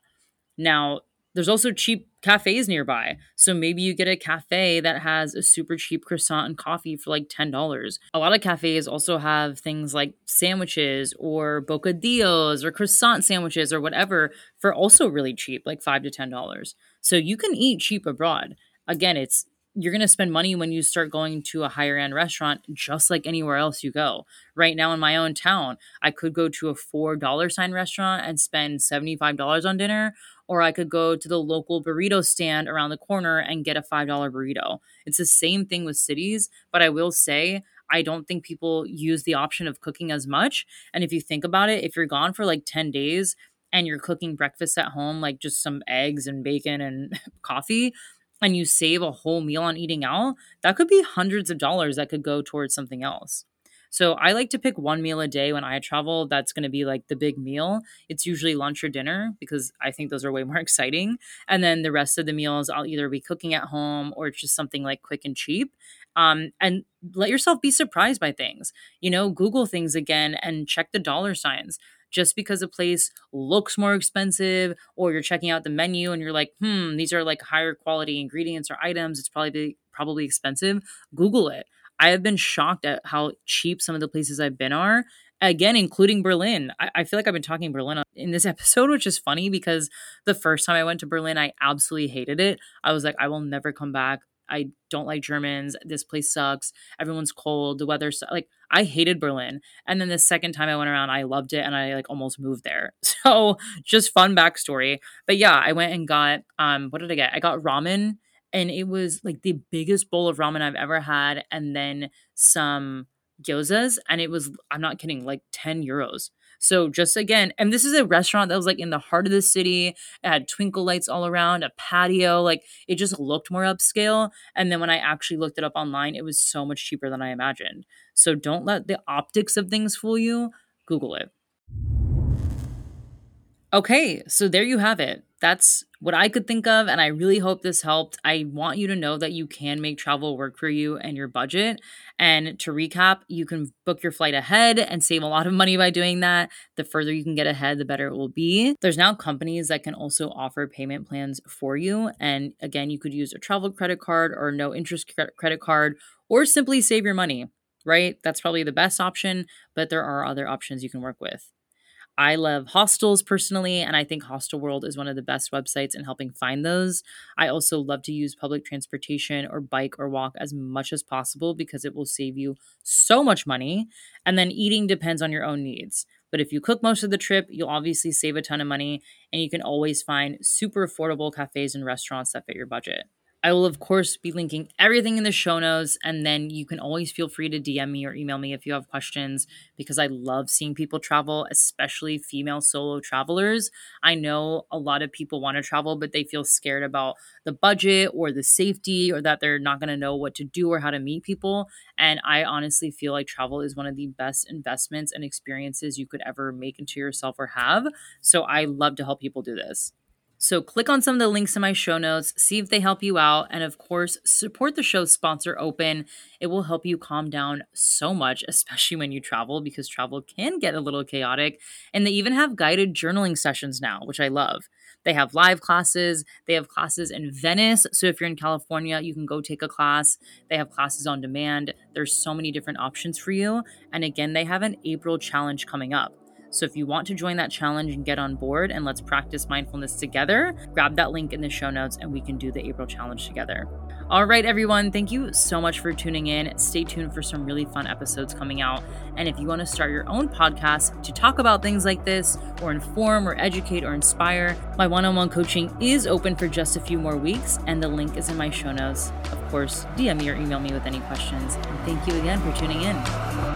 Now, there's also cheap cafes nearby. So maybe you get a cafe that has a super cheap croissant and coffee for like $10. A lot of cafes also have things like sandwiches or bocadillos or croissant sandwiches or whatever for also really cheap, like 5 to $10. So you can eat cheap abroad. Again, it's you're going to spend money when you start going to a higher end restaurant just like anywhere else you go. Right now in my own town, I could go to a $4 sign restaurant and spend $75 on dinner or I could go to the local burrito stand around the corner and get a $5 burrito. It's the same thing with cities, but I will say I don't think people use the option of cooking as much. And if you think about it, if you're gone for like 10 days and you're cooking breakfast at home, like just some eggs and bacon and coffee, and you save a whole meal on eating out, that could be hundreds of dollars that could go towards something else. So I like to pick one meal a day when I travel. That's going to be like the big meal. It's usually lunch or dinner because I think those are way more exciting. And then the rest of the meals, I'll either be cooking at home or it's just something like quick and cheap. Um, and let yourself be surprised by things. You know, Google things again and check the dollar signs just because a place looks more expensive or you're checking out the menu and you're like, hmm, these are like higher quality ingredients or items, it's probably probably expensive. Google it. I have been shocked at how cheap some of the places I've been are. Again, including Berlin. I, I feel like I've been talking Berlin in this episode, which is funny because the first time I went to Berlin, I absolutely hated it. I was like, I will never come back. I don't like Germans. This place sucks. Everyone's cold. The weather's like I hated Berlin. And then the second time I went around, I loved it and I like almost moved there. So just fun backstory. But yeah, I went and got um what did I get? I got ramen and it was like the biggest bowl of ramen I've ever had, and then some gyozas, and it was I'm not kidding, like 10 euros. So just again, and this is a restaurant that was like in the heart of the city. It had twinkle lights all around, a patio, like it just looked more upscale. And then when I actually looked it up online, it was so much cheaper than I imagined. So don't let the optics of things fool you. Google it. Okay, so there you have it. That's what I could think of, and I really hope this helped. I want you to know that you can make travel work for you and your budget. And to recap, you can book your flight ahead and save a lot of money by doing that. The further you can get ahead, the better it will be. There's now companies that can also offer payment plans for you. And again, you could use a travel credit card or no interest credit card, or simply save your money, right? That's probably the best option, but there are other options you can work with. I love hostels personally, and I think Hostel World is one of the best websites in helping find those. I also love to use public transportation or bike or walk as much as possible because it will save you so much money. And then eating depends on your own needs. But if you cook most of the trip, you'll obviously save a ton of money, and you can always find super affordable cafes and restaurants that fit your budget. I will, of course, be linking everything in the show notes. And then you can always feel free to DM me or email me if you have questions because I love seeing people travel, especially female solo travelers. I know a lot of people want to travel, but they feel scared about the budget or the safety or that they're not going to know what to do or how to meet people. And I honestly feel like travel is one of the best investments and experiences you could ever make into yourself or have. So I love to help people do this. So click on some of the links in my show notes, see if they help you out, and of course, support the show's sponsor open. It will help you calm down so much, especially when you travel, because travel can get a little chaotic. And they even have guided journaling sessions now, which I love. They have live classes. They have classes in Venice. So if you're in California, you can go take a class. They have classes on demand. There's so many different options for you. And again, they have an April challenge coming up. So if you want to join that challenge and get on board and let's practice mindfulness together, grab that link in the show notes and we can do the April challenge together. All right, everyone, thank you so much for tuning in. Stay tuned for some really fun episodes coming out. And if you want to start your own podcast to talk about things like this, or inform, or educate, or inspire, my one on one coaching is open for just a few more weeks, and the link is in my show notes. Of course, DM me or email me with any questions. And thank you again for tuning in.